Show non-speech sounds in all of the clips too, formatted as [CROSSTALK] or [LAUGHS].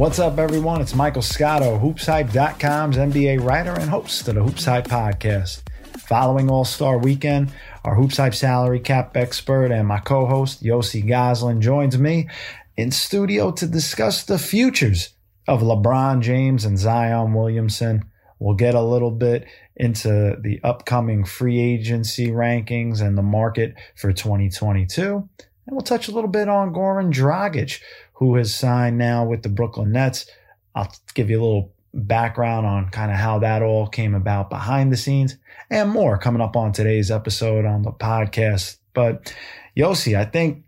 What's up, everyone? It's Michael Scotto, HoopsHype.com's NBA writer and host of the Hoops Hype podcast. Following All Star Weekend, our Hoops Hype salary cap expert and my co host, Yossi Gozlan, joins me in studio to discuss the futures of LeBron James and Zion Williamson. We'll get a little bit into the upcoming free agency rankings and the market for 2022. And we'll touch a little bit on Goran Dragic, who has signed now with the Brooklyn Nets. I'll give you a little background on kind of how that all came about behind the scenes and more coming up on today's episode on the podcast. But Yossi, I think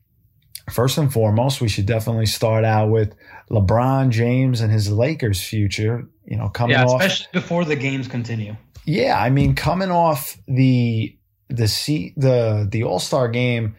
first and foremost, we should definitely start out with LeBron James and his Lakers future. You know, coming yeah, off, especially before the games continue. Yeah, I mean, coming off the the C, the the All Star game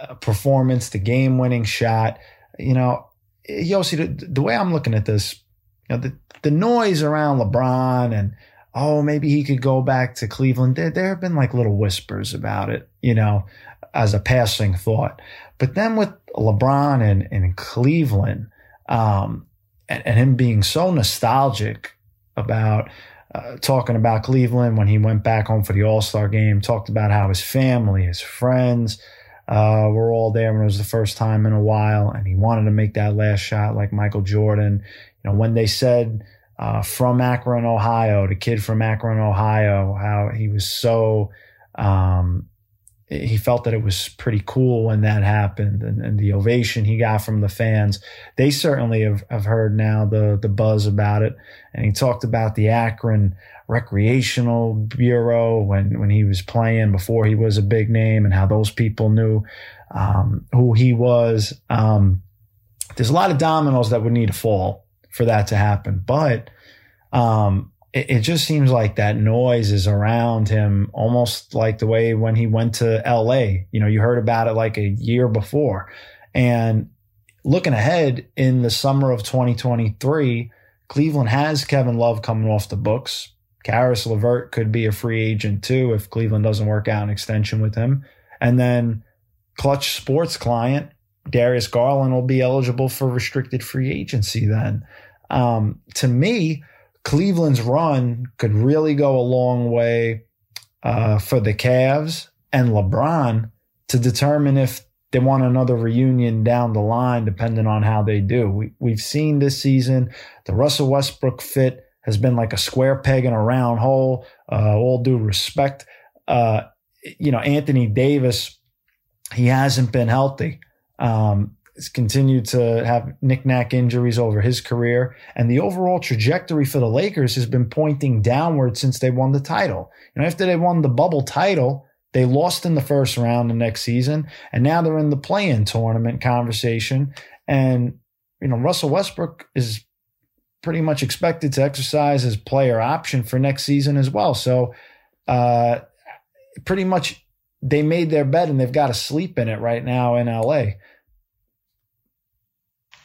uh, performance, the game winning shot. You know, Yossi, the, the way I'm looking at this, you know, the, the noise around LeBron and, oh, maybe he could go back to Cleveland. There, there have been like little whispers about it, you know, as a passing thought. But then with LeBron and, and Cleveland, um, and, and him being so nostalgic about uh, talking about Cleveland when he went back home for the All Star game, talked about how his family, his friends, uh, we're all there when it was the first time in a while, and he wanted to make that last shot like Michael Jordan. You know, when they said uh, from Akron, Ohio, the kid from Akron, Ohio, how he was so um, he felt that it was pretty cool when that happened and, and, the ovation he got from the fans. They certainly have, have heard now the, the buzz about it. And he talked about the Akron recreational bureau when, when he was playing before he was a big name and how those people knew, um, who he was. Um, there's a lot of dominoes that would need to fall for that to happen. But, um, it, it just seems like that noise is around him almost like the way when he went to LA. You know, you heard about it like a year before. And looking ahead in the summer of 2023, Cleveland has Kevin Love coming off the books. Caris LeVert could be a free agent too if Cleveland doesn't work out an extension with him. And then Clutch Sports client Darius Garland will be eligible for restricted free agency then. Um, to me, Cleveland's run could really go a long way uh, for the Cavs and LeBron to determine if they want another reunion down the line, depending on how they do. We, we've seen this season the Russell Westbrook fit has been like a square peg in a round hole. Uh, all due respect, uh, you know Anthony Davis, he hasn't been healthy. Um, continued to have knickknack injuries over his career. And the overall trajectory for the Lakers has been pointing downward since they won the title. You know, after they won the bubble title, they lost in the first round the next season, and now they're in the play-in tournament conversation. And you know, Russell Westbrook is pretty much expected to exercise his player option for next season as well. So, uh, pretty much they made their bed and they've got to sleep in it right now in LA.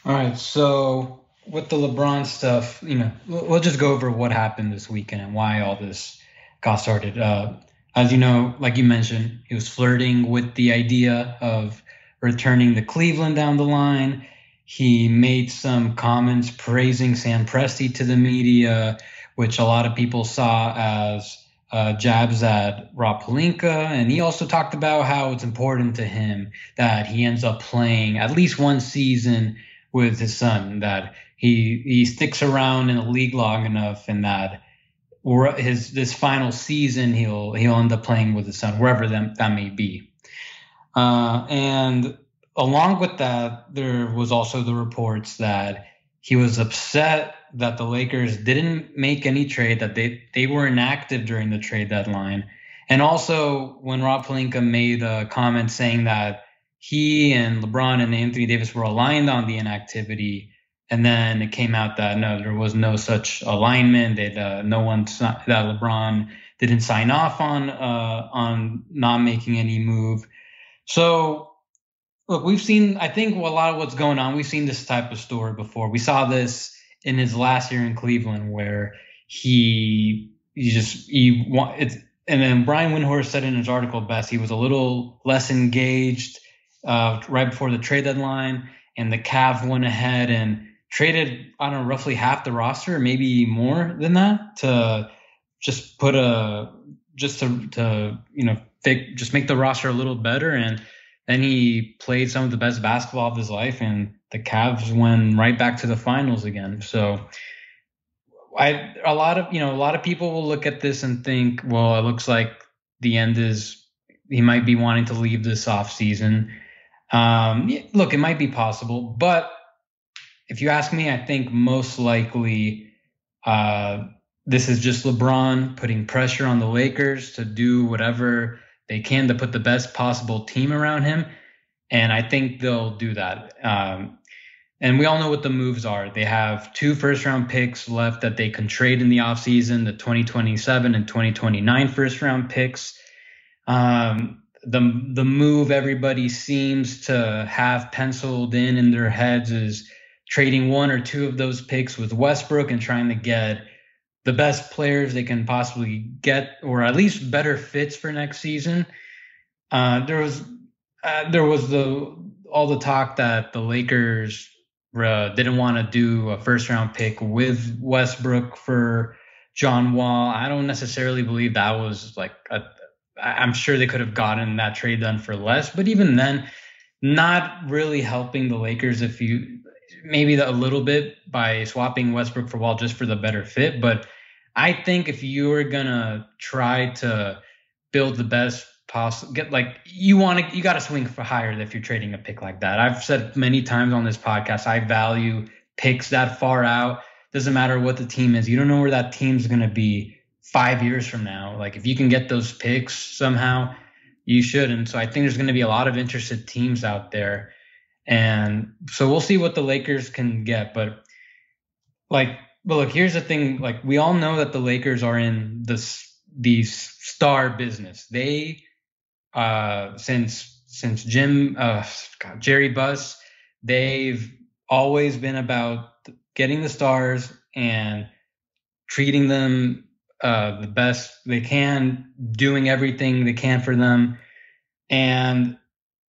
All right, so with the LeBron stuff, you know, we'll just go over what happened this weekend and why all this got started. Uh, as you know, like you mentioned, he was flirting with the idea of returning to Cleveland down the line. He made some comments praising Sam Presti to the media, which a lot of people saw as uh, jabs at Rob Pelinka. And he also talked about how it's important to him that he ends up playing at least one season with his son that he he sticks around in the league long enough and that his this final season he'll he'll end up playing with his son wherever that, that may be uh, and along with that there was also the reports that he was upset that the Lakers didn't make any trade that they they were inactive during the trade deadline and also when Rob Pelinka made a comment saying that he and LeBron and Anthony Davis were aligned on the inactivity. And then it came out that no, there was no such alignment. That uh, no one that LeBron didn't sign off on uh, on not making any move. So look, we've seen. I think a lot of what's going on. We've seen this type of story before. We saw this in his last year in Cleveland, where he he just he it's and then Brian Windhorst said in his article best he was a little less engaged uh, right before the trade deadline, and the Cavs went ahead and traded I don't know roughly half the roster, maybe more than that, to just put a just to to you know fake, just make the roster a little better and then he played some of the best basketball of his life and the Cavs went right back to the finals again. So I a lot of you know a lot of people will look at this and think, well, it looks like the end is he might be wanting to leave this off season. Um, look, it might be possible, but if you ask me, I think most likely uh, this is just LeBron putting pressure on the Lakers to do whatever they can to put the best possible team around him. And I think they'll do that. Um, and we all know what the moves are. They have two first round picks left that they can trade in the offseason the 2027 and 2029 first round picks. Um, the, the move everybody seems to have penciled in in their heads is trading one or two of those picks with Westbrook and trying to get the best players they can possibly get, or at least better fits for next season. Uh, there was uh, there was the all the talk that the Lakers uh, didn't want to do a first round pick with Westbrook for John Wall. I don't necessarily believe that was like a. I'm sure they could have gotten that trade done for less, but even then, not really helping the Lakers if you maybe a little bit by swapping Westbrook for Wall just for the better fit. But I think if you are gonna try to build the best possible, get like you want to, you got to swing for higher if you're trading a pick like that. I've said many times on this podcast, I value picks that far out. Doesn't matter what the team is. You don't know where that team's gonna be five years from now. Like if you can get those picks somehow, you should. And so I think there's to be a lot of interested teams out there. And so we'll see what the Lakers can get. But like but look, here's the thing. Like we all know that the Lakers are in this these star business. They uh since since Jim uh God, Jerry Buss, they've always been about getting the stars and treating them uh the best they can, doing everything they can for them. And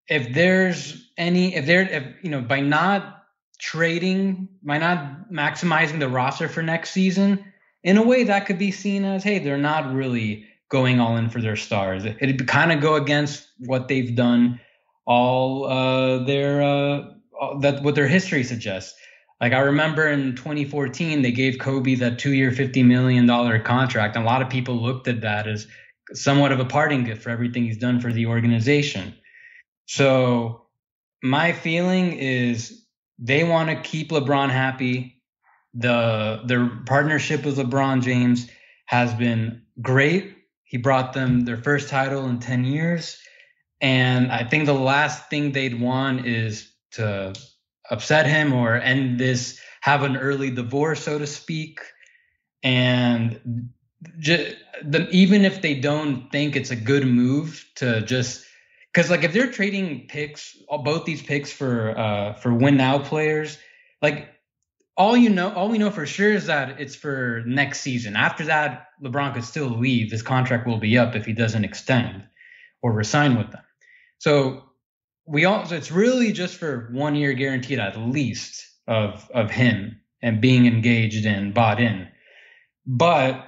if there's any if they're if you know by not trading by not maximizing the roster for next season, in a way that could be seen as, hey, they're not really going all in for their stars. It, would kind of go against what they've done all uh, their uh, that what their history suggests. Like I remember in 2014, they gave Kobe that two-year, fifty million dollar contract, and a lot of people looked at that as somewhat of a parting gift for everything he's done for the organization. So my feeling is they want to keep LeBron happy. The their partnership with LeBron James has been great. He brought them their first title in 10 years. And I think the last thing they'd want is to upset him or end this, have an early divorce, so to speak. And just, the, even if they don't think it's a good move to just because like if they're trading picks, both these picks for uh for win now players, like all you know, all we know for sure is that it's for next season. After that, LeBron could still leave. His contract will be up if he doesn't extend or resign with them. So we all so it's really just for one year guaranteed at least of of him and being engaged and bought in. But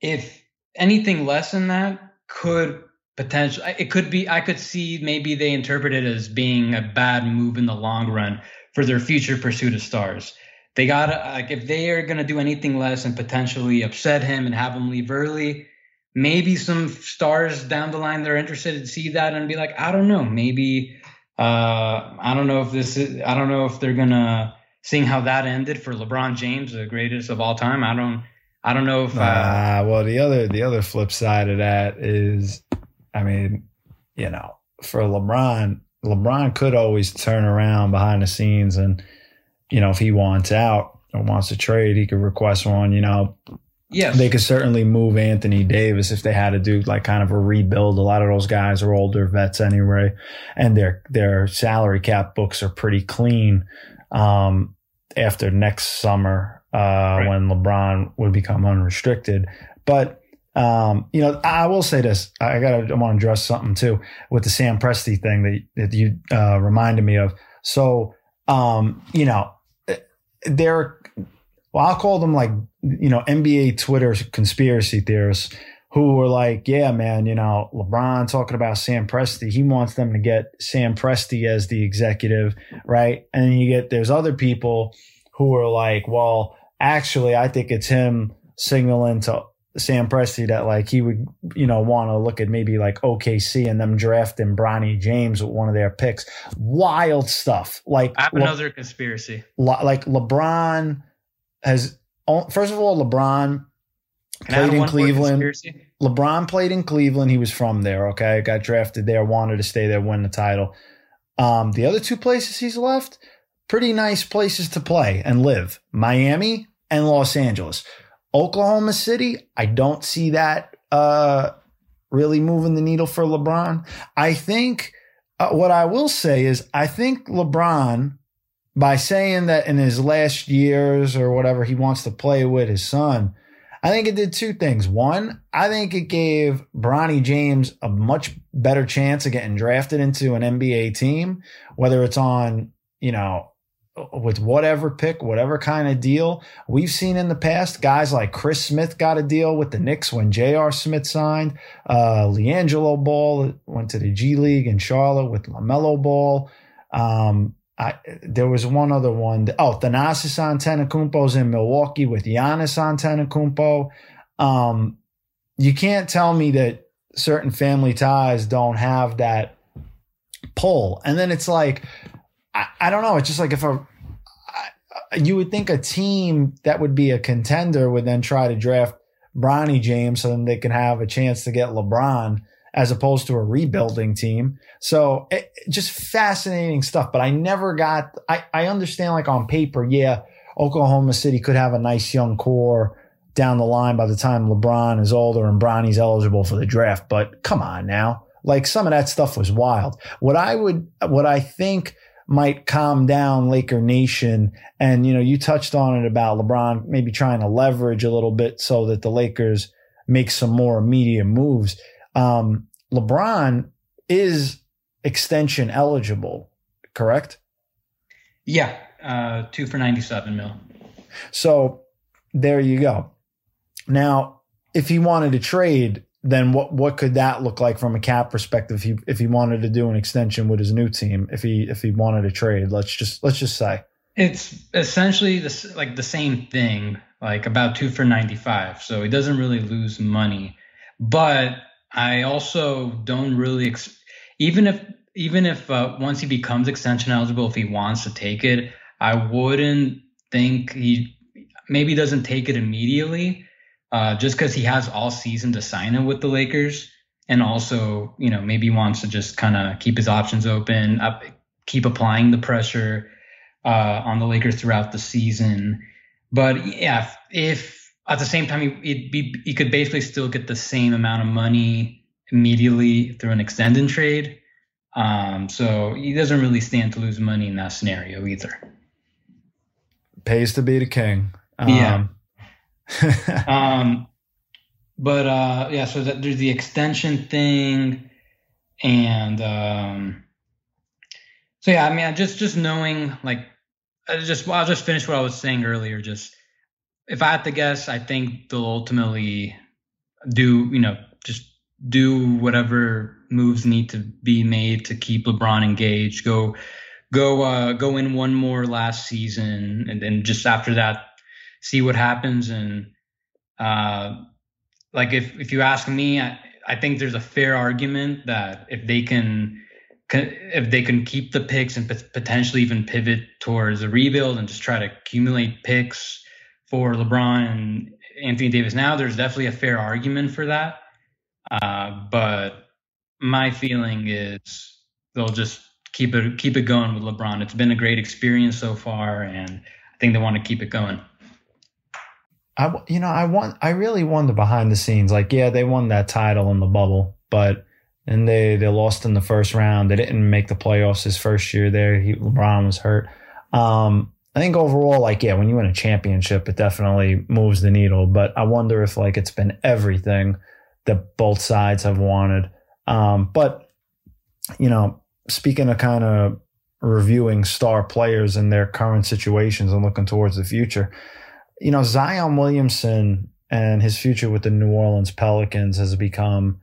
if anything less than that could potential. It could be. I could see maybe they interpret it as being a bad move in the long run for their future pursuit of stars. They gotta like if they are to do anything less and potentially upset him and have him leave early, maybe some stars down the line that are interested to see that and be like, I don't know, maybe uh, I don't know if this is. I don't know if they're gonna seeing how that ended for LeBron James, the greatest of all time. I don't. I don't know if. Uh, uh, well, the other the other flip side of that is I mean, you know, for LeBron, LeBron could always turn around behind the scenes and, you know, if he wants out or wants to trade, he could request one, you know. Yes. They could certainly move Anthony Davis if they had to do like kind of a rebuild. A lot of those guys are older vets anyway, and their their salary cap books are pretty clean. Um, after next summer, uh, right. when LeBron would become unrestricted. But um, you know, I will say this. I got to, I want to address something too with the Sam Presti thing that, that you uh, reminded me of. So, um, you know, they're well, I'll call them like you know NBA Twitter conspiracy theorists who were like, yeah, man, you know, LeBron talking about Sam Presti, he wants them to get Sam Presti as the executive, right? And you get there's other people who are like, well, actually, I think it's him signaling to Sam Presti that like he would, you know, want to look at maybe like OKC and them drafting Bronny James with one of their picks. Wild stuff. Like I have another Le- conspiracy. Le- like LeBron has first of all, LeBron Can played in Cleveland. LeBron played in Cleveland. He was from there. Okay, got drafted there, wanted to stay there, win the title. Um, the other two places he's left, pretty nice places to play and live: Miami and Los Angeles. Oklahoma City, I don't see that uh, really moving the needle for LeBron. I think uh, what I will say is I think LeBron, by saying that in his last years or whatever he wants to play with his son, I think it did two things. One, I think it gave Bronny James a much better chance of getting drafted into an NBA team, whether it's on, you know, with whatever pick, whatever kind of deal. We've seen in the past guys like Chris Smith got a deal with the Knicks when J.R. Smith signed. Uh, LiAngelo Ball went to the G League in Charlotte with LaMelo Ball. Um, I, there was one other one. Oh, Thanasis Antetokounmpo's in Milwaukee with Giannis Antetokounmpo. Um, you can't tell me that certain family ties don't have that pull. And then it's like, I, I don't know. It's just like if a, I, you would think a team that would be a contender would then try to draft Bronny James so then they can have a chance to get LeBron as opposed to a rebuilding team. So it, just fascinating stuff. But I never got, I, I understand like on paper, yeah, Oklahoma City could have a nice young core down the line by the time LeBron is older and Bronny's eligible for the draft. But come on now. Like some of that stuff was wild. What I would, what I think might calm down Laker Nation. And, you know, you touched on it about LeBron maybe trying to leverage a little bit so that the Lakers make some more immediate moves um, LeBron is extension eligible, correct? Yeah, uh, two for 97 mil. So there you go. Now, if he wanted to trade, then what what could that look like from a cap perspective if he if he wanted to do an extension with his new team if he if he wanted to trade? Let's just let's just say. It's essentially this like the same thing like about 2 for 95 so he doesn't really lose money. But I also don't really ex- even if even if uh, once he becomes extension eligible, if he wants to take it, I wouldn't think he maybe doesn't take it immediately, uh, just because he has all season to sign it with the Lakers, and also you know maybe wants to just kind of keep his options open, up, keep applying the pressure uh, on the Lakers throughout the season. But yeah, if at the same time, he, be, he could basically still get the same amount of money immediately through an extended trade. Um, so he doesn't really stand to lose money in that scenario either. Pays to be the king. Um, yeah. [LAUGHS] um, but uh, yeah, so that there's the extension thing, and um, so yeah, I mean, just just knowing like, I just I'll just finish what I was saying earlier. Just if I had to guess, I think they'll ultimately do, you know, just do whatever moves need to be made to keep LeBron engaged. Go, go, uh, go in one more last season, and then just after that, see what happens. And uh, like if if you ask me, I, I think there's a fair argument that if they can if they can keep the picks and potentially even pivot towards a rebuild and just try to accumulate picks for LeBron and Anthony Davis now, there's definitely a fair argument for that. Uh, but my feeling is they'll just keep it keep it going with LeBron. It's been a great experience so far, and I think they want to keep it going. I you know I want I really wonder behind the scenes. Like yeah, they won that title in the bubble, but and they they lost in the first round. They didn't make the playoffs his first year there. He, LeBron was hurt. Um, I think overall, like, yeah, when you win a championship, it definitely moves the needle. But I wonder if like it's been everything that both sides have wanted. Um, but you know, speaking of kind of reviewing star players and their current situations and looking towards the future. You know, Zion Williamson and his future with the New Orleans Pelicans has become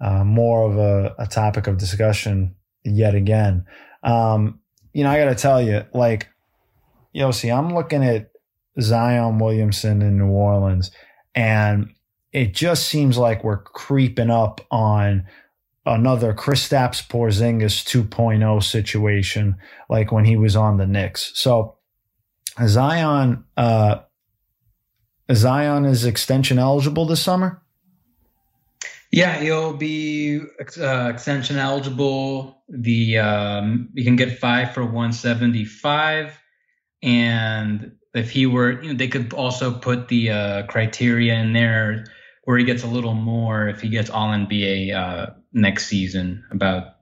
uh, more of a, a, topic of discussion yet again. Um, you know, I got to tell you, like, you know, see, I'm looking at Zion Williamson in New Orleans, and it just seems like we're creeping up on another Kristaps Porzingis 2.0 situation, like when he was on the Knicks. So Zion, uh, Zion is extension eligible this summer. Yeah, he'll be uh, extension eligible. The um, you can get five for 175, and if he were, you know, they could also put the uh, criteria in there where he gets a little more if he gets All NBA uh, next season, about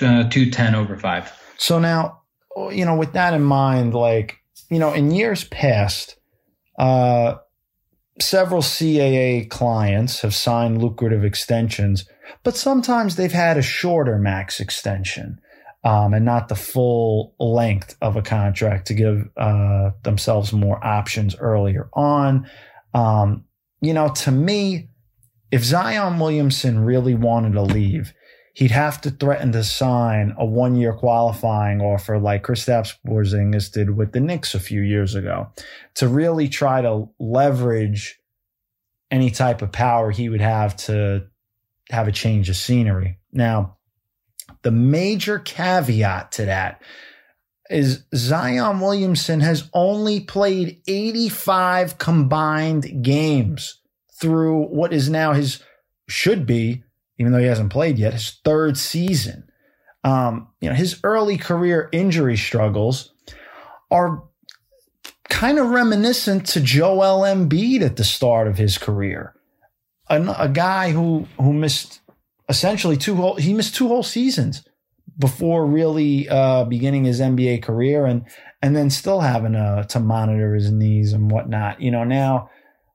uh, 210 over five. So now, you know, with that in mind, like, you know, in years past, uh, several CAA clients have signed lucrative extensions, but sometimes they've had a shorter max extension. Um, and not the full length of a contract to give uh, themselves more options earlier on. Um, you know, to me, if Zion Williamson really wanted to leave, he'd have to threaten to sign a one year qualifying offer like Kristaps Porzingis did with the Knicks a few years ago to really try to leverage any type of power he would have to have a change of scenery. Now, the major caveat to that is Zion Williamson has only played 85 combined games through what is now his should be, even though he hasn't played yet, his third season. Um, you know, his early career injury struggles are kind of reminiscent to Joel Embiid at the start of his career. A, guy who who missed essentially two whole he missed two whole seasons before really uh, beginning his NBA career and and then still having uh, to monitor his knees and whatnot. You know, now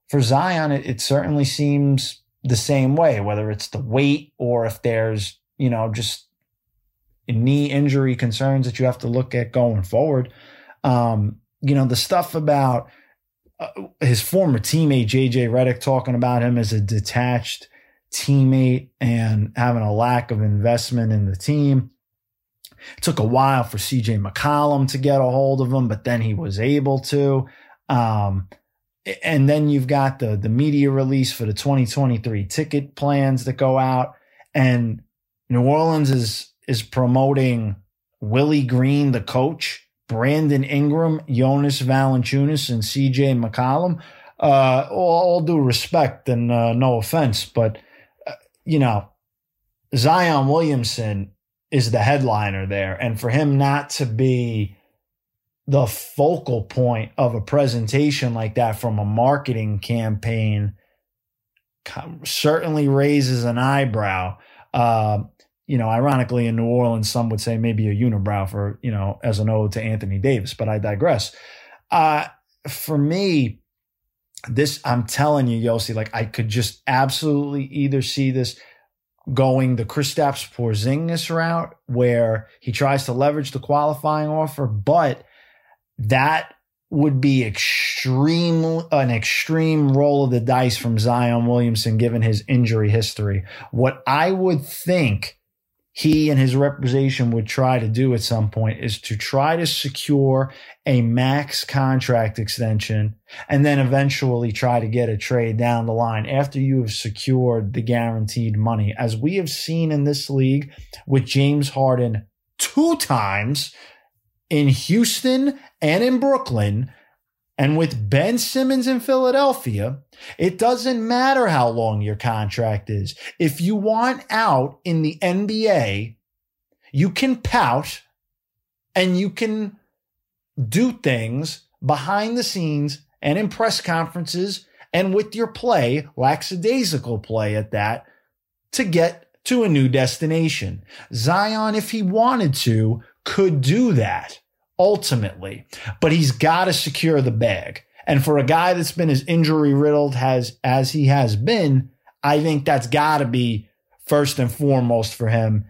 for Zion, it, it certainly seems the same way, whether it's the weight or if there's, you know, just knee injury concerns that you have to look at going forward. Um, you know, the stuff about uh, his former teammate, JJ Redick, talking about him as a detached teammate and having a lack of investment in the team. It took a while for CJ McCollum to get a hold of him, but then he was able to. Um, and then you've got the the media release for the 2023 ticket plans that go out and New Orleans is is promoting Willie Green the coach, Brandon Ingram, Jonas Valanciunas and CJ McCollum. Uh, all, all, due respect and uh, no offense, but uh, you know, Zion Williamson is the headliner there and for him not to be the focal point of a presentation like that from a marketing campaign certainly raises an eyebrow. Uh, you know, ironically, in New Orleans, some would say maybe a unibrow for, you know, as an ode to Anthony Davis, but I digress. Uh, for me, this, I'm telling you, Yossi, like I could just absolutely either see this going the Kristaps Porzingis route where he tries to leverage the qualifying offer, but that would be extreme an extreme roll of the dice from Zion Williamson given his injury history. What I would think he and his representation would try to do at some point is to try to secure a max contract extension and then eventually try to get a trade down the line after you have secured the guaranteed money. As we have seen in this league with James Harden two times in Houston and in Brooklyn and with Ben Simmons in Philadelphia, it doesn't matter how long your contract is. If you want out in the NBA, you can pout and you can do things behind the scenes and in press conferences and with your play, lackadaisical play at that, to get to a new destination. Zion, if he wanted to, could do that ultimately, but he's got to secure the bag. And for a guy that's been as injury riddled has as he has been, I think that's got to be first and foremost for him.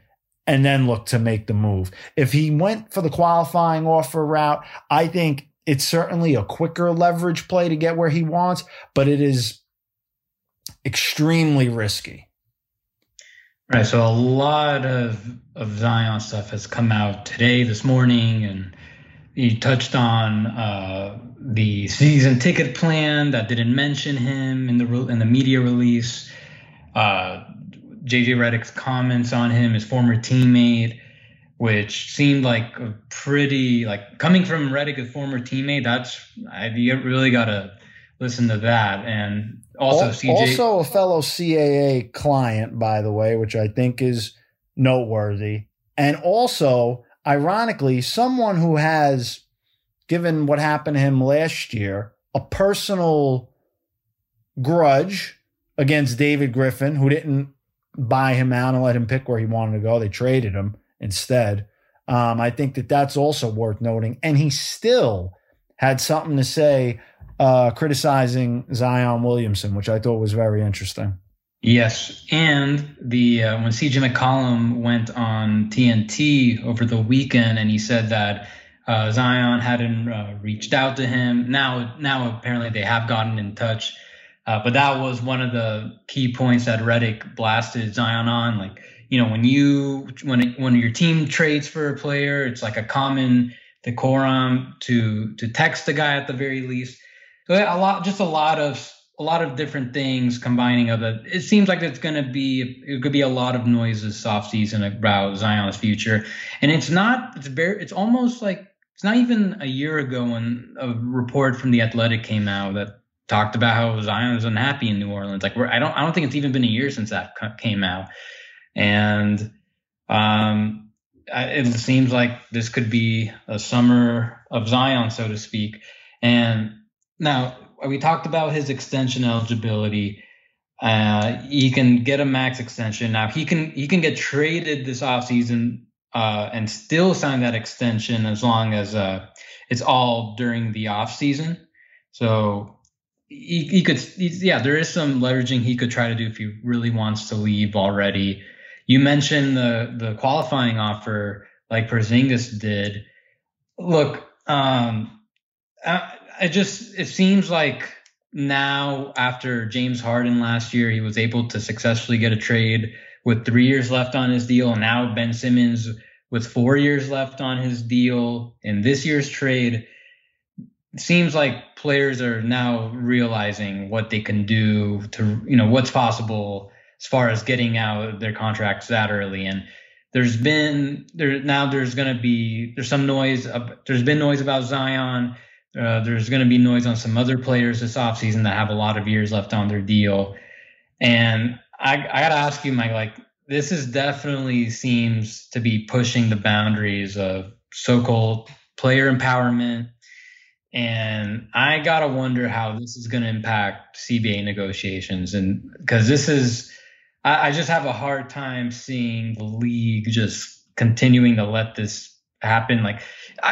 and then look to make the move. If he went for the qualifying offer route, I think it's certainly a quicker leverage play to get where he wants, but it is extremely risky. Right. So a lot of of Zion stuff has come out today, this morning, and you touched on uh, the season ticket plan that didn't mention him in the in the media release. Uh, JJ Redick's comments on him, his former teammate, which seemed like a pretty like coming from Redick, a former teammate. That's I, you really got to listen to that. And also, CJ, also a fellow CAA client, by the way, which I think is noteworthy, and also ironically, someone who has, given what happened to him last year, a personal grudge against David Griffin, who didn't buy him out and let him pick where he wanted to go. They traded him instead. Um, I think that that's also worth noting. And he still had something to say uh, criticizing Zion Williamson, which I thought was very interesting. Yes, and the uh, when CJ McCollum went on TNT over the weekend, and he said that uh, Zion hadn't uh, reached out to him. Now, now apparently they have gotten in touch. Uh, but that was one of the key points that Redick blasted Zion on. Like, you know, when you when when your team trades for a player, it's like a common decorum to to text the guy at the very least. So a lot, just a lot of a lot of different things combining of it. It seems like it's going to be it could be a lot of noise this offseason about Zion's future, and it's not. It's very. It's almost like it's not even a year ago when a report from the Athletic came out that talked about how Zion was unhappy in New Orleans. Like I don't I don't think it's even been a year since that came out, and um, it seems like this could be a summer of Zion, so to speak. And now we talked about his extension eligibility. Uh, he can get a max extension. Now he can he can get traded this offseason uh, and still sign that extension as long as uh, it's all during the offseason. So he, he could, yeah, there is some leveraging he could try to do if he really wants to leave already. You mentioned the the qualifying offer like Porzingis did. Look, um, I, it just it seems like now after James Harden last year, he was able to successfully get a trade with three years left on his deal, and now Ben Simmons with four years left on his deal in this year's trade seems like players are now realizing what they can do to, you know, what's possible as far as getting out their contracts that early. And there's been there now there's going to be there's some noise. there's been noise about Zion. Uh, there's going to be noise on some other players this offseason that have a lot of years left on their deal. And I, I got to ask you, Mike, like this is definitely seems to be pushing the boundaries of so-called player empowerment and I gotta wonder how this is going to impact CBA negotiations, and because this is, I, I, just have a hard time seeing the league just continuing to let this happen. Like,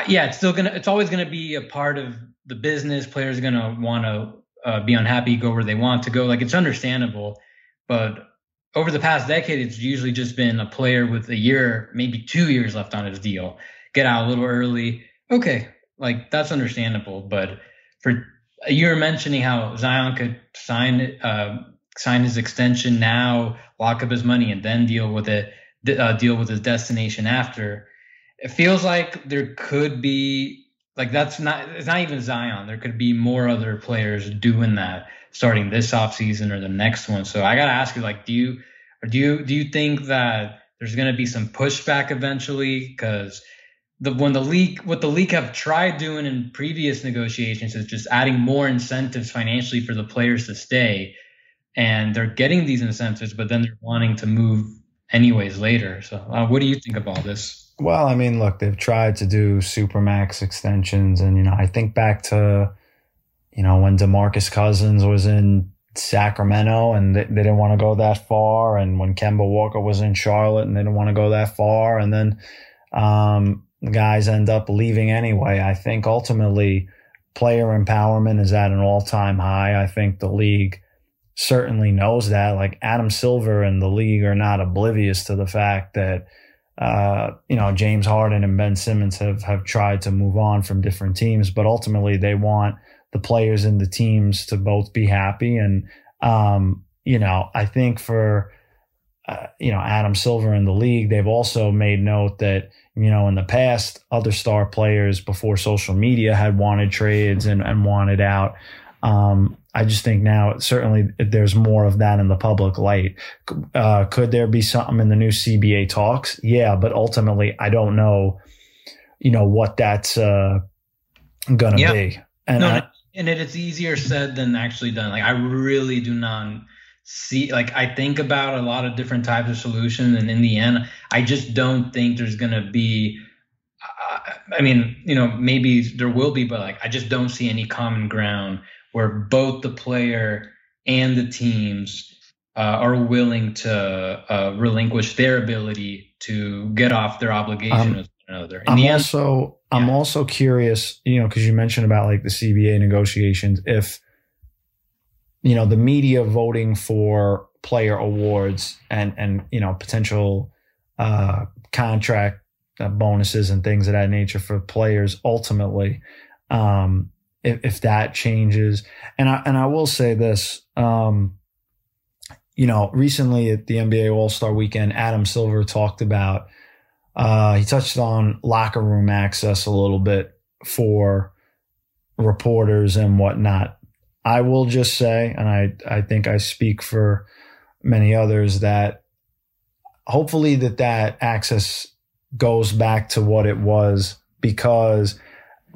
Yeah, it's still gonna, it's always gonna be a part of the business. Players are gonna want to uh, be unhappy, go where they want to go. Like, it's understandable, but over the past decade, it's usually just been a player with a year, maybe two years left on his deal, get out a little early. Okay, like that's understandable. But for you were mentioning how Zion could sign uh, sign his extension now, lock up his money, and then deal with it, uh, deal with his destination after. It feels like there could be like that's not it's not even Zion. There could be more other players doing that starting this offseason or the next one. So I gotta ask you, like, do you or do you do you think that there's gonna be some pushback eventually? Because the when the league what the league have tried doing in previous negotiations is just adding more incentives financially for the players to stay and they're getting these incentives but then they're wanting to move anyways later so uh, what do you think about this well i mean look they've tried to do supermax extensions and you know i think back to you know when demarcus cousins was in sacramento and they, they didn't want to go that far and when kemba walker was in charlotte and they didn't want to go that far and then um, guys end up leaving anyway. I think ultimately player empowerment is at an all time high. I think the league certainly knows that. Like Adam Silver and the league are not oblivious to the fact that uh, you know, James Harden and Ben Simmons have have tried to move on from different teams, but ultimately they want the players and the teams to both be happy. And um, you know, I think for uh, you know Adam Silver in the league, they've also made note that you know in the past other star players before social media had wanted trades and, and wanted out. Um, I just think now certainly there's more of that in the public light. Uh, could there be something in the new CBA talks? Yeah, but ultimately I don't know, you know, what that's uh, gonna yeah. be. And no, I, and it is easier said than actually done. Like I really do not see like I think about a lot of different types of solutions, and in the end, I just don't think there's gonna be. I mean, you know, maybe there will be, but like I just don't see any common ground where both the player and the teams uh, are willing to uh, relinquish their ability to get off their obligation um, with one another. In I'm also yeah. I'm also curious, you know, because you mentioned about like the CBA negotiations, if you know the media voting for player awards and and you know potential uh, contract uh, bonuses and things of that nature for players ultimately. Um, if, if that changes. And I, and I will say this, um, you know, recently at the NBA All Star Weekend, Adam Silver talked about. Uh, he touched on locker room access a little bit for reporters and whatnot. I will just say, and I I think I speak for many others that hopefully that that access goes back to what it was because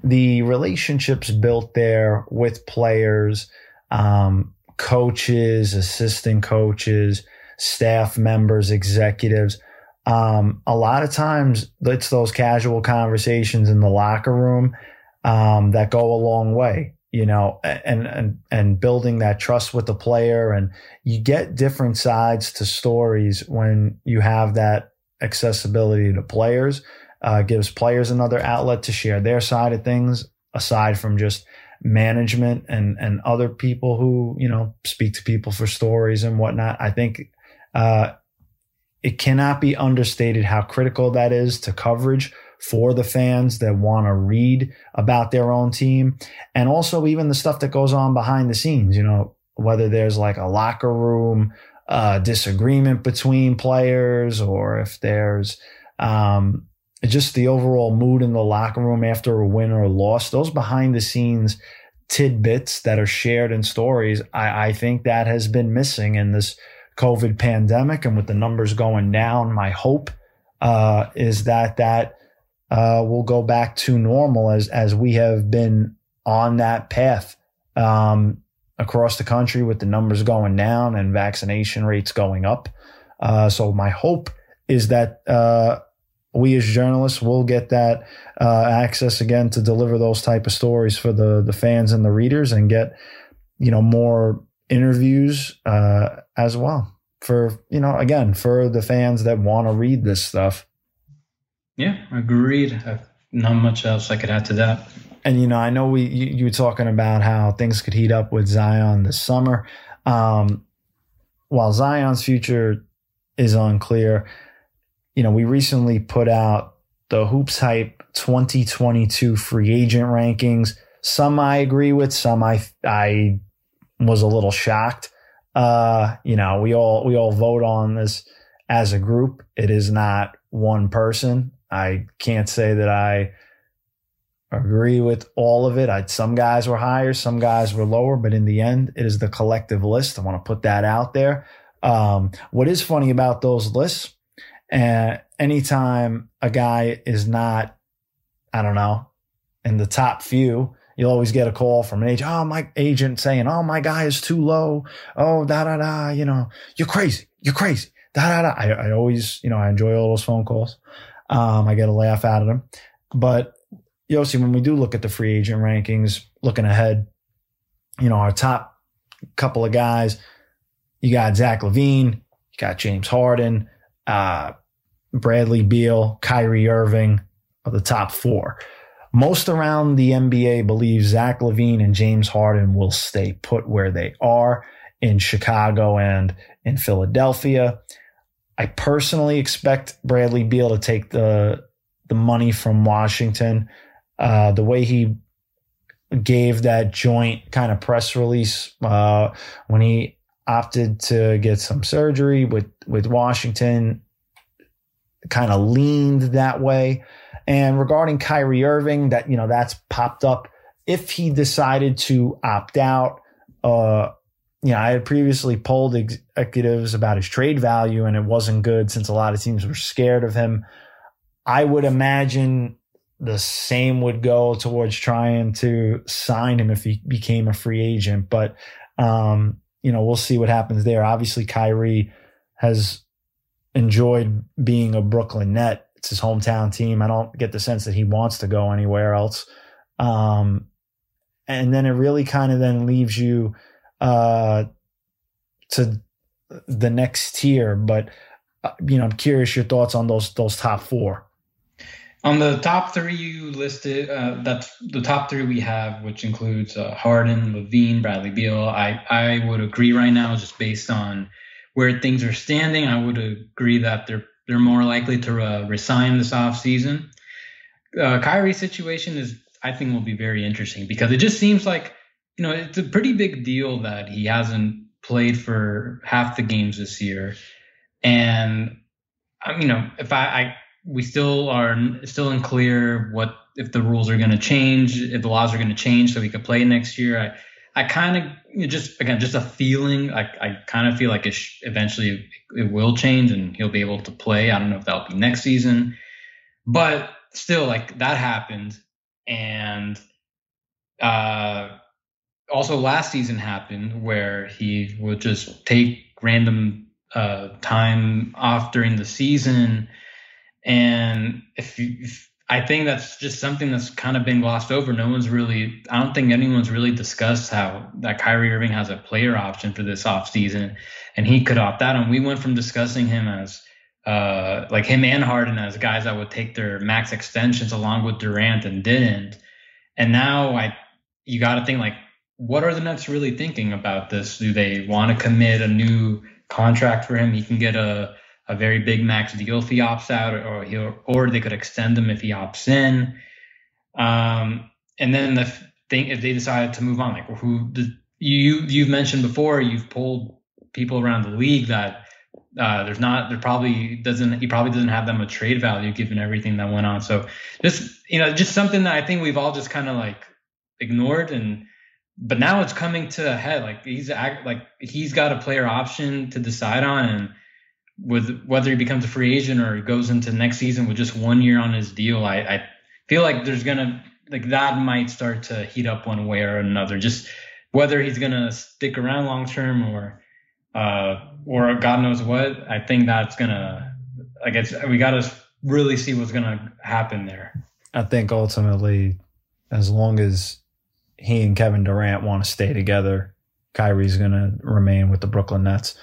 the relationships built there with players, um, coaches, assistant coaches, staff members, executives. Um, a lot of times it's those casual conversations in the locker room um, that go a long way, you know, and, and, and building that trust with the player. And you get different sides to stories when you have that accessibility to players uh, gives players another outlet to share their side of things aside from just management and and other people who you know speak to people for stories and whatnot. I think uh, it cannot be understated how critical that is to coverage for the fans that want to read about their own team and also even the stuff that goes on behind the scenes. You know whether there's like a locker room uh, disagreement between players or if there's um, just the overall mood in the locker room after a win or a loss, those behind the scenes tidbits that are shared in stories, I, I think that has been missing in this COVID pandemic. And with the numbers going down, my hope uh, is that that uh, will go back to normal as as we have been on that path um, across the country with the numbers going down and vaccination rates going up. Uh, so my hope is that uh, we as journalists will get that uh, access again to deliver those type of stories for the the fans and the readers and get you know more interviews uh, as well for you know again for the fans that want to read this stuff. Yeah agreed. Not much else i could add to that. And you know i know we you, you were talking about how things could heat up with zion this summer. Um, while zion's future is unclear you know, we recently put out the Hoops Hype 2022 free agent rankings. Some I agree with, some I I was a little shocked. Uh, you know, we all we all vote on this as a group. It is not one person. I can't say that I agree with all of it. I, some guys were higher, some guys were lower, but in the end, it is the collective list. I want to put that out there. Um, what is funny about those lists and anytime a guy is not, I don't know, in the top few, you'll always get a call from an agent. Oh, my agent saying, Oh, my guy is too low. Oh, da, da, da. You know, you're crazy. You're crazy. Da, da, da. I, I always, you know, I enjoy all those phone calls. Um, I get a laugh out of them. But you Yossi, when we do look at the free agent rankings, looking ahead, you know, our top couple of guys, you got Zach LaVine, you got James Harden, uh, Bradley Beal, Kyrie Irving are the top four. Most around the NBA believe Zach LaVine and James Harden will stay put where they are in Chicago and in Philadelphia. I personally expect Bradley Beal to take the the money from Washington. Uh, the way he gave that joint kind of press release uh, when he opted to get some surgery with with Washington, kind of leaned that way. And regarding Kyrie Irving, that you know that's popped up. If he decided to opt out, uh, you know, I had previously polled executives about his trade value and it wasn't good since a lot of teams were scared of him. I would imagine the same would go towards trying to sign him if he became a free agent. But, um, you know, we'll see what happens there. Obviously, Kyrie has enjoyed being a Brooklyn net. It's his hometown team. I don't get the sense that he wants to go anywhere else. Um, and then it really kind of then leaves you uh, to the next tier. But uh, you know, I'm curious your thoughts on those those top four. On the top three you listed, uh, that's the top three we have, which includes uh, Harden, LaVine, Bradley Beal. I I would agree right now, just based on where things are standing. I would agree that they're they're more likely to uh, resign this offseason. Uh, Kyrie's situation is, I think, will be very interesting because it just seems like you know, it's a pretty big deal that he hasn't played for half the games this year. And, um, you know, if I, I we still are still unclear what if the rules are going to change, if the laws are going to change so he could play next year. I, I kind of just again just a feeling. I, I kind of feel like it sh- eventually it will change and he'll be able to play. I don't know if that'll be next season, but still like that happened and uh also last season happened where he would just take random uh, time off during the season, and if, you, if I think that's just something that's kind of been glossed over. No one's really, I don't think anyone's really discussed how that Kyrie Irving has a player option for this offseason and he could opt out. And we went from discussing him as uh, like him and Harden as guys that would take their max extensions along with Durant and didn't. And now I, you got to think like what are the Nets really thinking about this? Do they want to commit a new contract for him? He can get a, a very big max deal if he opts out, or he or they could extend him if he opts in. Um, and then the thing, if they decided to move on, like who you you've mentioned before, you've pulled people around the league that uh, there's not there probably doesn't he probably doesn't have that much trade value given everything that went on. So just you know just something that I think we've all just kind of like ignored and but now it's coming to a head. Like he's like he's got a player option to decide on, and with whether he becomes a free agent or goes into next season with just one year on his deal, I, I feel like there's gonna like that might start to heat up one way or another. Just whether he's gonna stick around long term or uh or God knows what. I think that's gonna I guess we gotta really see what's gonna happen there. I think ultimately, as long as he and Kevin Durant want to stay together. Kyrie's to remain with the Brooklyn Nets.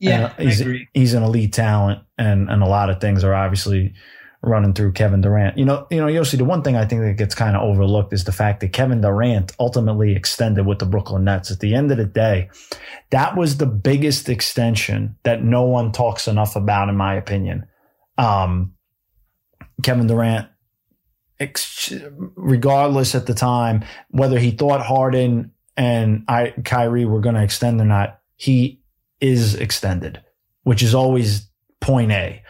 Yeah, he's, he's an elite talent, and and a lot of things are obviously running through Kevin Durant. You know, you know, Yossi, the one thing I think that gets kind of overlooked is the fact that Kevin Durant ultimately extended with the Brooklyn Nets. At the end of the day, that was the biggest extension that no one talks enough about, in my opinion. Um, Kevin Durant regardless at the time whether he thought Harden and I, Kyrie were going to extend or not, he is extended, which is always point A.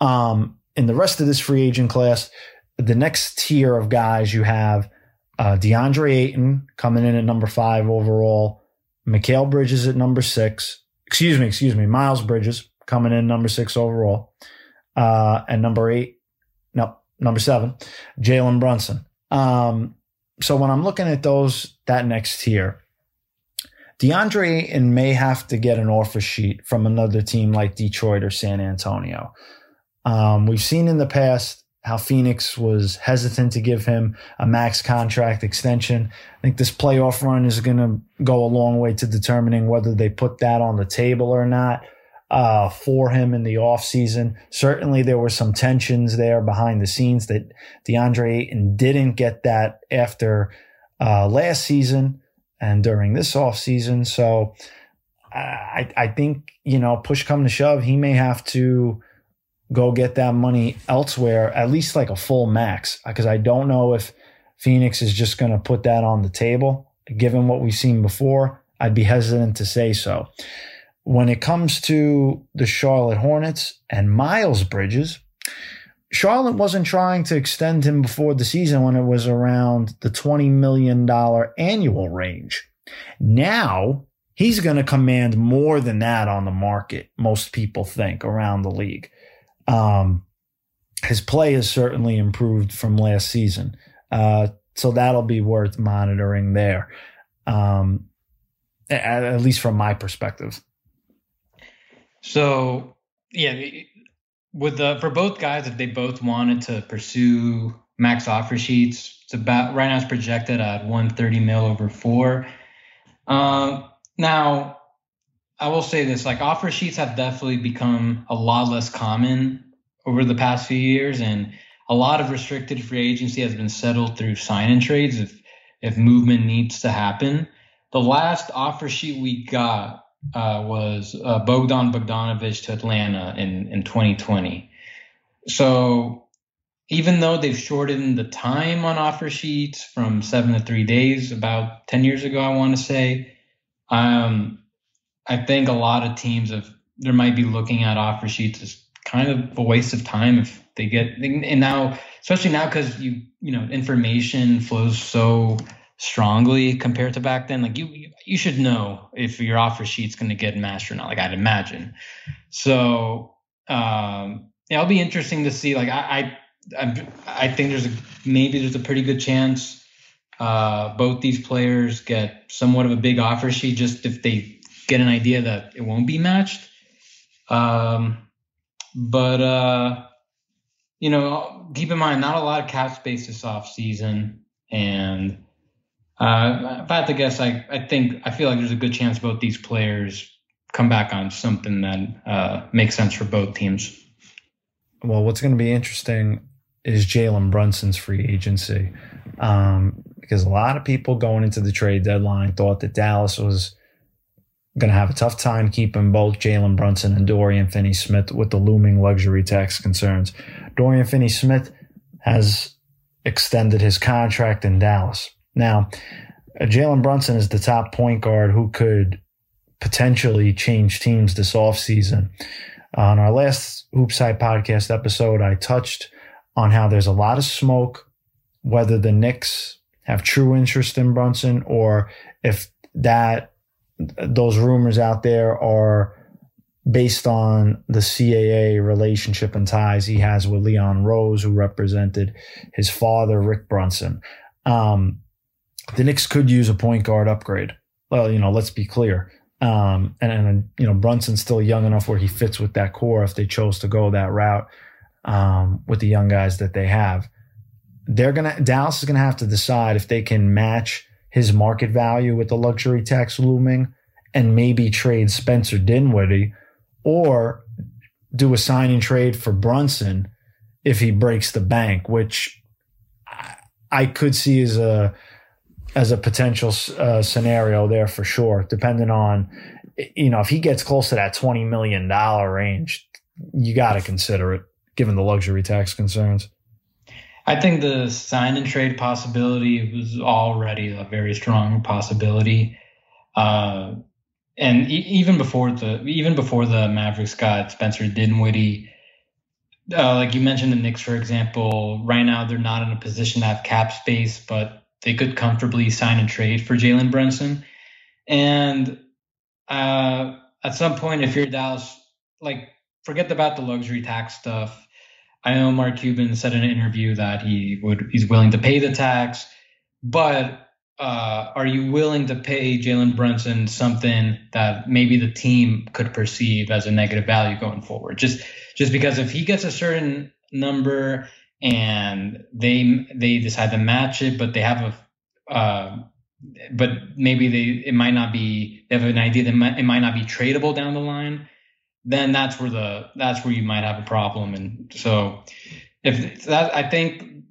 Um, in the rest of this free agent class, the next tier of guys you have uh, DeAndre Ayton coming in at number five overall, Mikal Bridges at number six. Excuse me, excuse me, Miles Bridges coming in number six overall, uh, and number eight. No, number seven, Jalen Brunson. Um, so when I'm looking at those, that next tier, DeAndre Ayton may have to get an offer sheet from another team like Detroit or San Antonio. Um, we've seen in the past how Phoenix was hesitant to give him a max contract extension. I think this playoff run is going to go a long way to determining whether they put that on the table or not uh, for him in the offseason. Certainly there were some tensions there behind the scenes that DeAndre Ayton didn't get that after uh, last season and during this offseason. So uh, I, I think, you know, push come to shove, he may have to go get that money elsewhere, at least like a full max, uh, because I don't know if Phoenix is just going to put that on the table. Given what we've seen before, I'd be hesitant to say so. When it comes to the Charlotte Hornets and Miles Bridges, Charlotte wasn't trying to extend him before the season when it was around the $20 million annual range. Now he's going to command more than that on the market, most people think around the league. Um, his play has certainly improved from last season. Uh, so that'll be worth monitoring there. Um, at, at least from my perspective. So, yeah, with the for both guys, if they both wanted to pursue max offer sheets, it's about right now it's projected at 130 mil over four. Um, now, I will say this: like offer sheets have definitely become a lot less common over the past few years, and a lot of restricted free agency has been settled through sign and trades if if movement needs to happen. The last offer sheet we got uh, was uh, Bogdan Bogdanovic to Atlanta in, in 2020. So even though they've shortened the time on offer sheets from seven to three days, about 10 years ago, I want to say, um, I think a lot of teams have, there might be looking at offer sheets as kind of a waste of time if they get, and now, especially now, because you, you know, information flows so strongly compared to back then. Like you, you should know if your offer sheet's going to get matched or not. Like I'd imagine. So um, yeah, it'll be interesting to see. Like I, I, I think there's a maybe there's a pretty good chance uh, both these players get somewhat of a big offer sheet just if they get an idea that it won't be matched. Um, but uh, you know, keep in mind, not a lot of cap space this off season, and uh, if I had to guess, I, I think I feel like there's a good chance both these players come back on something that uh, makes sense for both teams. Well, what's going to be interesting is Jalen Brunson's free agency, um, because a lot of people going into the trade deadline thought that Dallas was going to have a tough time keeping both Jalen Brunson and Dorian Finney Smith with the looming luxury tax concerns. Dorian Finney Smith has extended his contract in Dallas. Now, Jalen Brunson is the top point guard who could potentially change teams this offseason. On our last HoopsHype podcast episode, I touched on how there's a lot of smoke, whether the Knicks have true interest in Brunson or if that those rumors out there are based on the CAA relationship and ties he has with Leon Rose, who represented his father, Rick Brunson. Um, the Knicks could use a point guard upgrade. Well, you know, let's be clear. Um, and, and, you know, Brunson's still young enough where he fits with that core if they chose to go that route um, with the young guys that they have. They're going to, Dallas is going to have to decide if they can match his market value with the luxury tax looming and maybe trade Spencer Dinwiddie or do a signing trade for Brunson if he breaks the bank, which I could see as a, as a potential uh, scenario there for sure, depending on, you know, if he gets close to that $20 million range, you got to consider it given the luxury tax concerns. I think the sign and trade possibility was already a very strong possibility. Uh, and e- even before the even before the Mavericks got Spencer Dinwiddie, uh, like you mentioned the Knicks, for example, right now they're not in a position to have cap space, but they could comfortably sign and trade for Jalen Brunson. And uh, at some point, if you're Dallas, like forget about the luxury tax stuff. I know Mark Cuban said in an interview that he would he's willing to pay the tax, but uh, are you willing to pay Jalen Brunson something that maybe the team could perceive as a negative value going forward? Just just because if he gets a certain number and they they decide to match it, but they have a uh, but maybe they it might not be they have an idea that it might not be tradable down the line. Then that's where the that's where you might have a problem. And so if that I think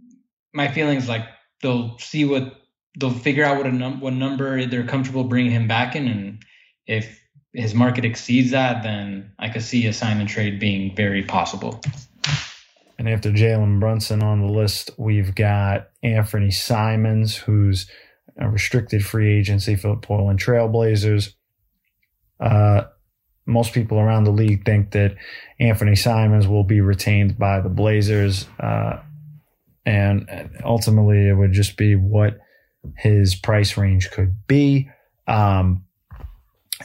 my feelings like they'll see what they'll figure out what a num- what number they're comfortable bringing him back in, and if his market exceeds that, then I could see a sign and trade being very possible. And after Jalen Brunson on the list, we've got Anthony Simons, who's a restricted free agency for the Portland Trailblazers. Uh, most people around the league think that Anthony Simons will be retained by the Blazers. Uh, and ultimately, it would just be what his price range could be. Um,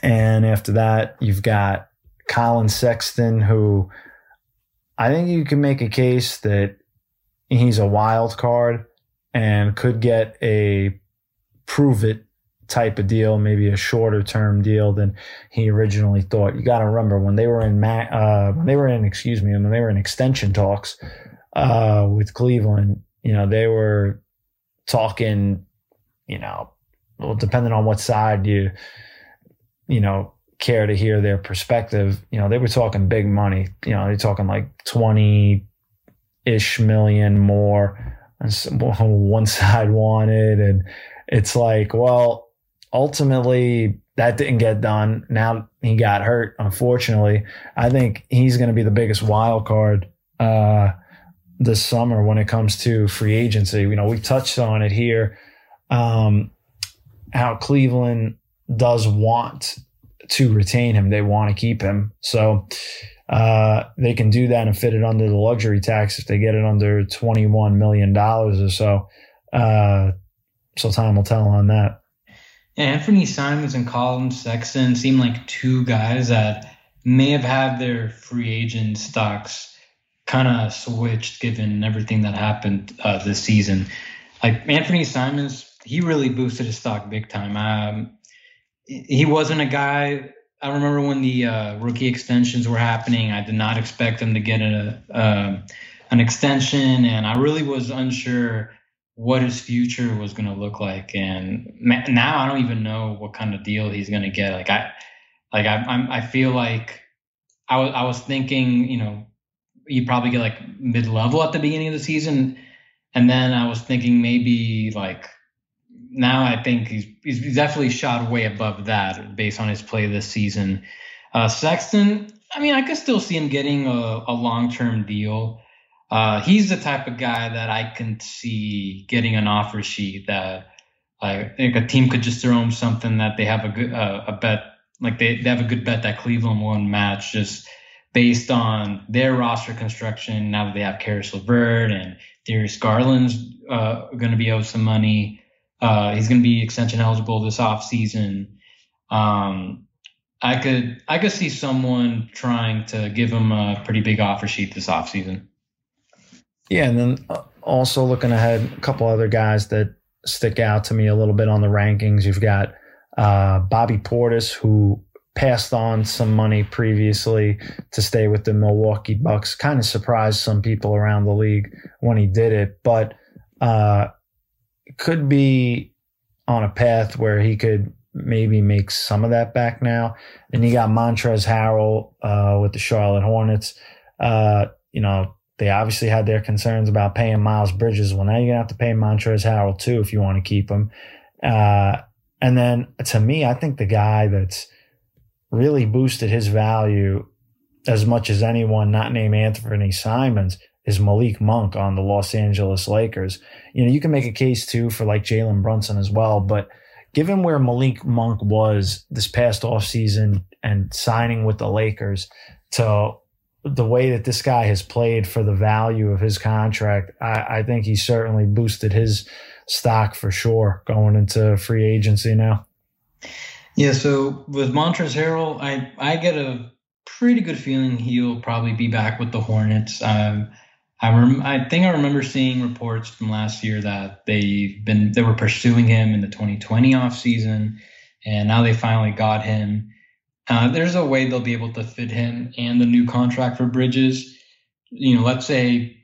and after that, you've got Collin Sexton, who I think you can make a case that he's a wild card and could get a prove it type of deal, maybe a shorter term deal than he originally thought. You got to remember when they were in uh, when they were in excuse me when they were in extension talks uh, with Cleveland, you know they were talking, you know, well depending on what side you you know, care to hear their perspective, you know, they were talking big money. You know, they're talking like 20 ish million more And [LAUGHS] one side wanted. And it's like, well, ultimately that didn't get done. Now he got hurt, unfortunately. I think he's going to be the biggest wild card, uh, this summer when it comes to free agency. You know, we touched on it here. Um, how Cleveland does want to retain him. They want to keep him. So uh, they can do that and fit it under the luxury tax if they get it under $21 million or so. Uh, so time will tell on that. Yeah, Anthony Simons and Collin Sexton seem like two guys that may have had their free agent stocks kind of switched given everything that happened uh, this season. Like Anthony Simons, he really boosted his stock big time. Um, he wasn't a guy. I remember when the uh, rookie extensions were happening. I did not expect him to get a an extension, and I really was unsure what his future was going to look like. And now I don't even know what kind of deal he's going to get. Like I, like I, I'm, I feel like I was, I was thinking, you know, you'd probably get like mid level at the beginning of the season, and then I was thinking maybe like now I think he's, he's definitely shot way above that based on his play this season. Uh, Sexton, I mean, I could still see him getting a, a long term deal. Uh, he's the type of guy that I can see getting an offer sheet that I think a team could just throw him something that they have a good uh, a bet like they, they have a good bet that Cleveland won't match just based on their roster construction. Now that they have Caris LeVert and Darius Garland's uh, going to be owed some money. Uh, he's going to be extension eligible this offseason. Um, I could I could see someone trying to give him a pretty big offer sheet this offseason. Yeah, and then uh, also looking ahead, a couple other guys that stick out to me a little bit on the rankings. You've got uh, Bobby Portis, who passed on some money previously to stay with the Milwaukee Bucks. Kind of surprised some people around the league when he did it, but uh, could be on a path where he could maybe make some of that back now. And you got Montrezl Harrell uh, with the Charlotte Hornets. Uh, you know, they obviously had their concerns about paying Miles Bridges. Well, now you're gonna have to pay Montrezl Harrell too if you want to keep him. Uh, and then to me, I think the guy that's really boosted his value as much as anyone not named Anthony Simons is Malik Monk on the Los Angeles Lakers. You know, you can make a case too for like Jalen Brunson as well, but given where Malik Monk was this past offseason and signing with the Lakers to the way that this guy has played for the value of his contract, I, I think he certainly boosted his stock for sure going into free agency now. Yeah, so with Montrezl Harrell, I I get a pretty good feeling he'll probably be back with the Hornets. Um, I rem- I think I remember seeing reports from last year that they've been they were pursuing him in the 2020 off season, and now they finally got him. Uh, there's a way they'll be able to fit him and the new contract for Bridges. You know, let's say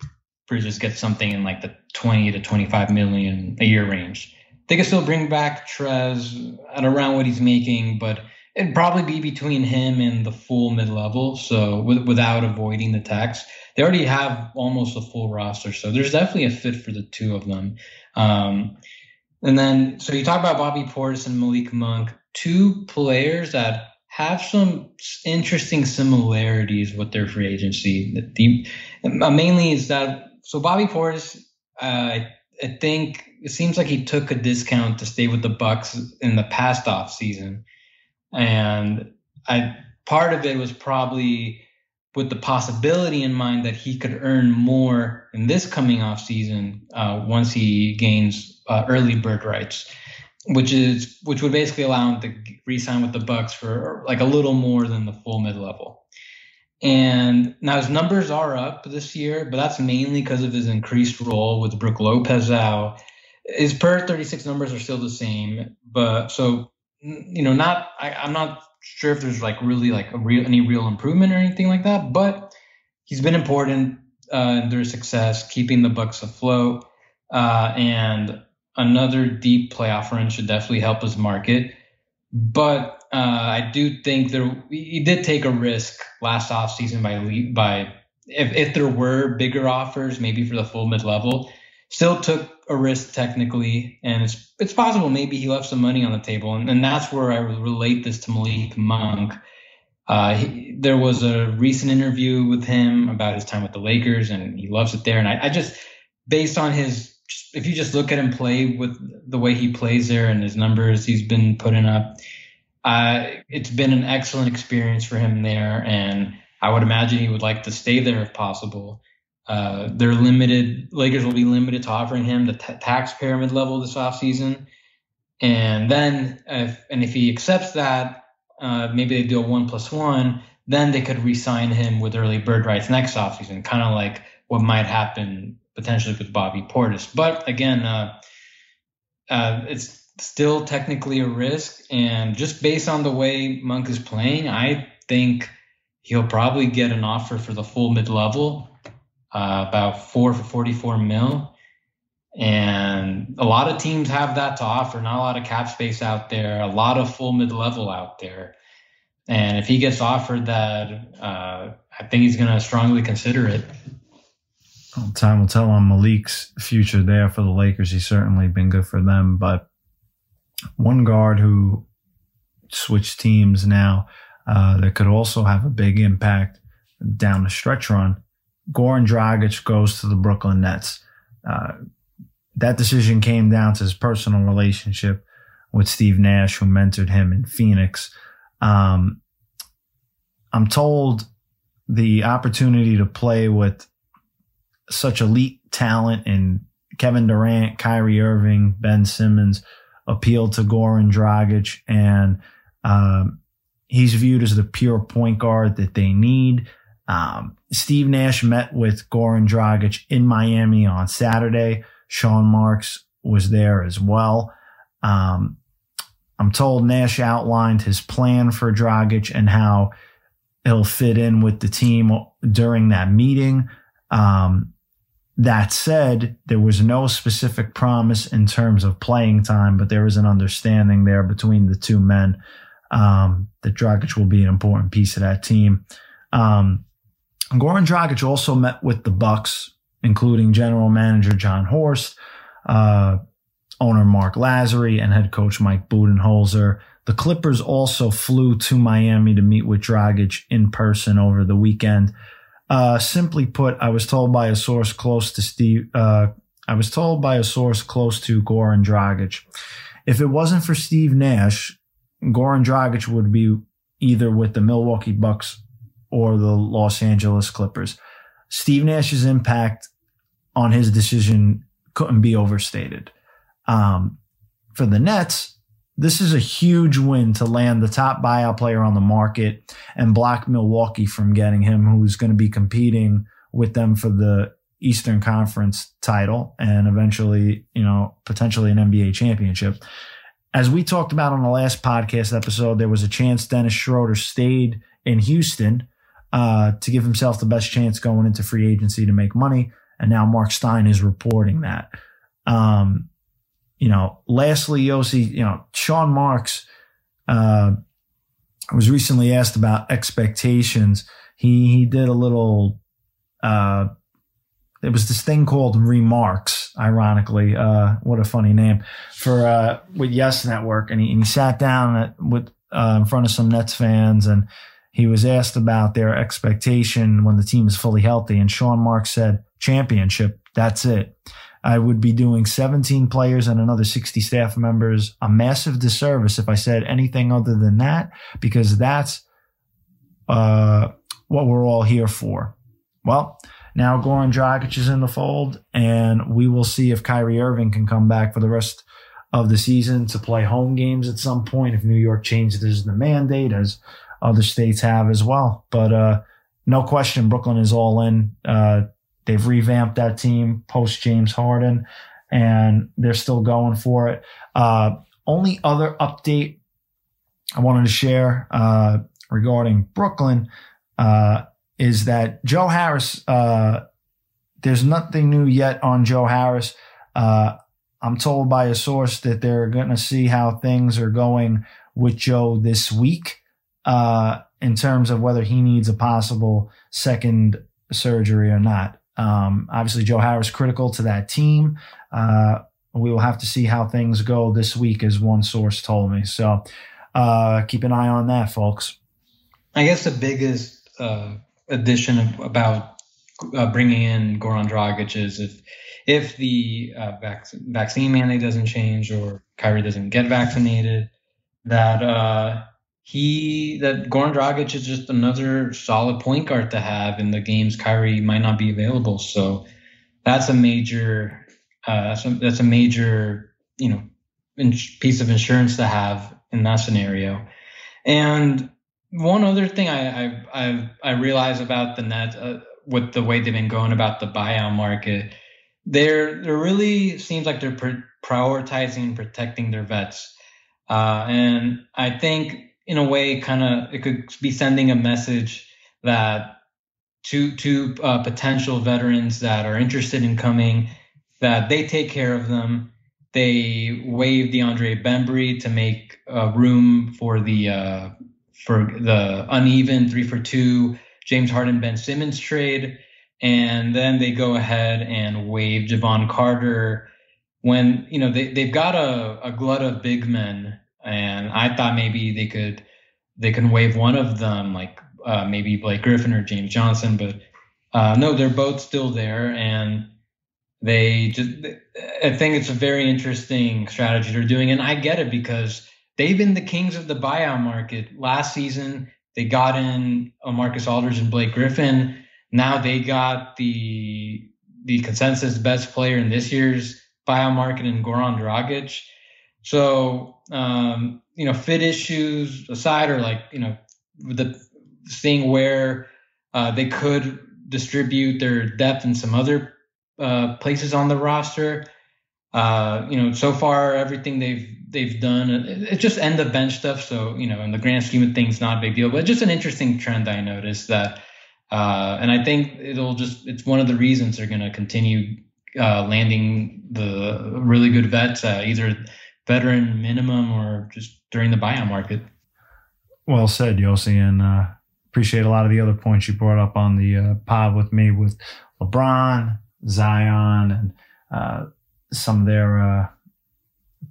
Bridges gets something in like the 20 to 25 million a year range. They could still bring back Trez at around what he's making, but it'd probably be between him and the full mid level. So w- without avoiding the tax they already have almost a full roster, so there's definitely a fit for the two of them. Um, and then, so you talk about Bobby Portis and Malik Monk, two players that have some interesting similarities with their free agency. The, uh, mainly is that so Bobby Portis, uh, I think it seems like he took a discount to stay with the Bucks in the past off season, and I part of it was probably with the possibility in mind that he could earn more in this coming off season uh, once he gains uh, early bird rights, which is which would basically allow him to re-sign with the Bucks for like a little more than the full mid level. And now his numbers are up this year, but that's mainly because of his increased role with Brook Lopez out. His per 36 numbers are still the same, but so you know, not I, I'm not sure if there's like really like a real any real improvement or anything like that, but he's been important uh, in their success, keeping the Bucks afloat. Uh, and another deep playoff run should definitely help his market. But uh, I do think there he did take a risk last offseason by by if, if there were bigger offers, maybe for the full mid level, still took a risk technically, and it's it's possible maybe he left some money on the table, and, and that's where I relate this to Malik Monk. Uh, he, there was a recent interview with him about his time with the Lakers, and he loves it there. And I, I just, based on his, if you just look at him play with the way he plays there and his numbers he's been putting up, uh, it's been an excellent experience for him there, and I would imagine he would like to stay there if possible. Uh, they're limited. Lakers will be limited to offering him the t- taxpayer mid level this offseason. And then, if, and if he accepts that, uh, maybe they do a one plus one, then they could re-sign him with early bird rights next offseason, kind of like what might happen potentially with Bobby Portis. But again, uh, uh, it's still technically a risk. And just based on the way Monk is playing, I think he'll probably get an offer for the full mid level uh, about four for 44 mil. And a lot of teams have that to offer, not a lot of cap space out there, a lot of full mid level out there. And if he gets offered that, uh, I think he's going to strongly consider it. Well, time will tell on Malik's future there for the Lakers. He's certainly been good for them. But one guard who switched teams now uh, that could also have a big impact down the stretch run Goran Dragic goes to the Brooklyn Nets. Uh, that decision came down to his personal relationship with Steve Nash, who mentored him in Phoenix. Um, I'm told the opportunity to play with such elite talent in Kevin Durant, Kyrie Irving, Ben Simmons appealed to Goran Dragic, and um, he's viewed as the pure point guard that they need. Um, Steve Nash met with Goran Dragic in Miami on Saturday. Sean Marks was there as well. Um, I'm told Nash outlined his plan for Dragic and how he'll fit in with the team during that meeting. Um, that said, there was no specific promise in terms of playing time, but there was an understanding there between the two men um, that Dragic will be an important piece of that team. Um, Goran Dragic also met with the Bucks, including general manager Jon Horst, uh, owner Marc Lasry, and head coach Mike Budenholzer. The Clippers also flew to Miami to meet with Dragic in person over the weekend. Uh, simply put, I was told by a source close to Steve, uh, I was told by a source close to Goran Dragic, if it wasn't for Steve Nash, Goran Dragic would be either with the Milwaukee Bucks or the Los Angeles Clippers. Steve Nash's impact on his decision couldn't be overstated. Um, for the Nets, this is a huge win to land the top buyout player on the market and block Milwaukee from getting him, who's going to be competing with them for the Eastern Conference title and eventually, you know, potentially an NBA championship. As we talked about on the last podcast episode, there was a chance Dennis Schroeder stayed in Houston uh, to give himself the best chance going into free agency to make money. And now Marc Stein is reporting that. Um, you know, lastly, Yossi, you know, Sean Marks uh, was recently asked about expectations. He he did a little. Uh, it was this thing called Remarks, ironically. Uh, what a funny name for uh, with Yes Network, and he, and he sat down with uh, in front of some Nets fans, and he was asked about their expectation when the team is fully healthy. And Sean Marks said, championship, that's it. I would be doing 17 players and another 60 staff members a massive disservice if I said anything other than that, because that's uh, what we're all here for. Well, now Goran Dragic is in the fold, and we will see if Kyrie Irving can come back for the rest of the season to play home games at some point if New York changes the mandate as other states have as well. But uh, no question, Brooklyn is all in. Uh, they've revamped that team post James Harden, and they're still going for it. Uh, only other update I wanted to share uh, regarding Brooklyn uh, is that Joe Harris. Uh, there's nothing new yet on Joe Harris. I'm told by a source that they're going to see how things are going with Joe this week uh, in terms of whether he needs a possible second surgery or not. Um, obviously, Joe Harris critical to that team. Uh, we will have to see how things go this week, as one source told me. So uh, keep an eye on that, folks. I guess the biggest uh, addition about uh, bringing in Goran Dragic is if if the uh, vac- vaccine mandate doesn't change or Kyrie doesn't get vaccinated, that uh, he that Goran Dragic is just another solid point guard to have in the games Kyrie might not be available. So that's a major uh, that's, a, that's a major you know in- piece of insurance to have in that scenario. And one other thing I I I, I realize about the net uh, with the way they've been going about the buyout market they're there really seems like they're prioritizing and protecting their vets, uh, and I think in a way, kind of it could be sending a message that to to uh, potential veterans that are interested in coming, that they take care of them. They waive DeAndre Bembry to make uh, room for the uh, for the uneven three for two James Harden Ben Simmons trade and then they go ahead and waive Jevon Carter when you know they they've got a, a glut of big men, and I thought maybe they could they can waive one of them, like uh, maybe Blake Griffin or James Johnson, but uh, no, they're both still there, and they just I think it's a very interesting strategy they're doing, and I get it because they've been the kings of the buyout market last season. They got in Marcus Aldridge and Blake Griffin now they got the the consensus best player in this year's buyout market in Goran Dragic. So um, you know, fit issues aside, or like you know, the seeing where uh, they could distribute their depth in some other uh, places on the roster. Uh, you know, so far everything they've they've done, it's just end of bench stuff. So you know, in the grand scheme of things, not a big deal, but just an interesting trend I noticed that uh, and I think it'll just, it's one of the reasons they're going to continue uh, landing the really good vets, uh, either veteran minimum or just during the buyout market. Well said, Yossi. And uh, appreciate a lot of the other points you brought up on the uh, pod with me with LeBron, Zion, and uh, some of their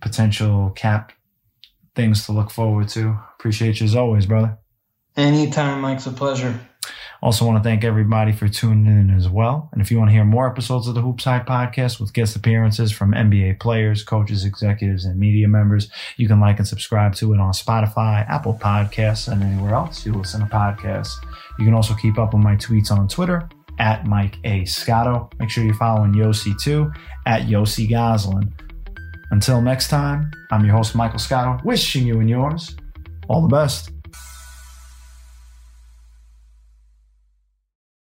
potential cap things to look forward to. Appreciate you as always, brother. Anytime, Mike's a pleasure. Also, want to thank everybody for tuning in as well. And if you want to hear more episodes of the HoopsHype podcast with guest appearances from NBA players, coaches, executives, and media members, you can like and subscribe to it on Spotify, Apple Podcasts, and anywhere else you listen to podcasts. You can also keep up with my tweets on Twitter at Mike A. Scotto. Make sure you're following Yossi too at Yossi Gozlan. Until next time, I'm your host, Michael Scotto, wishing you and yours all the best.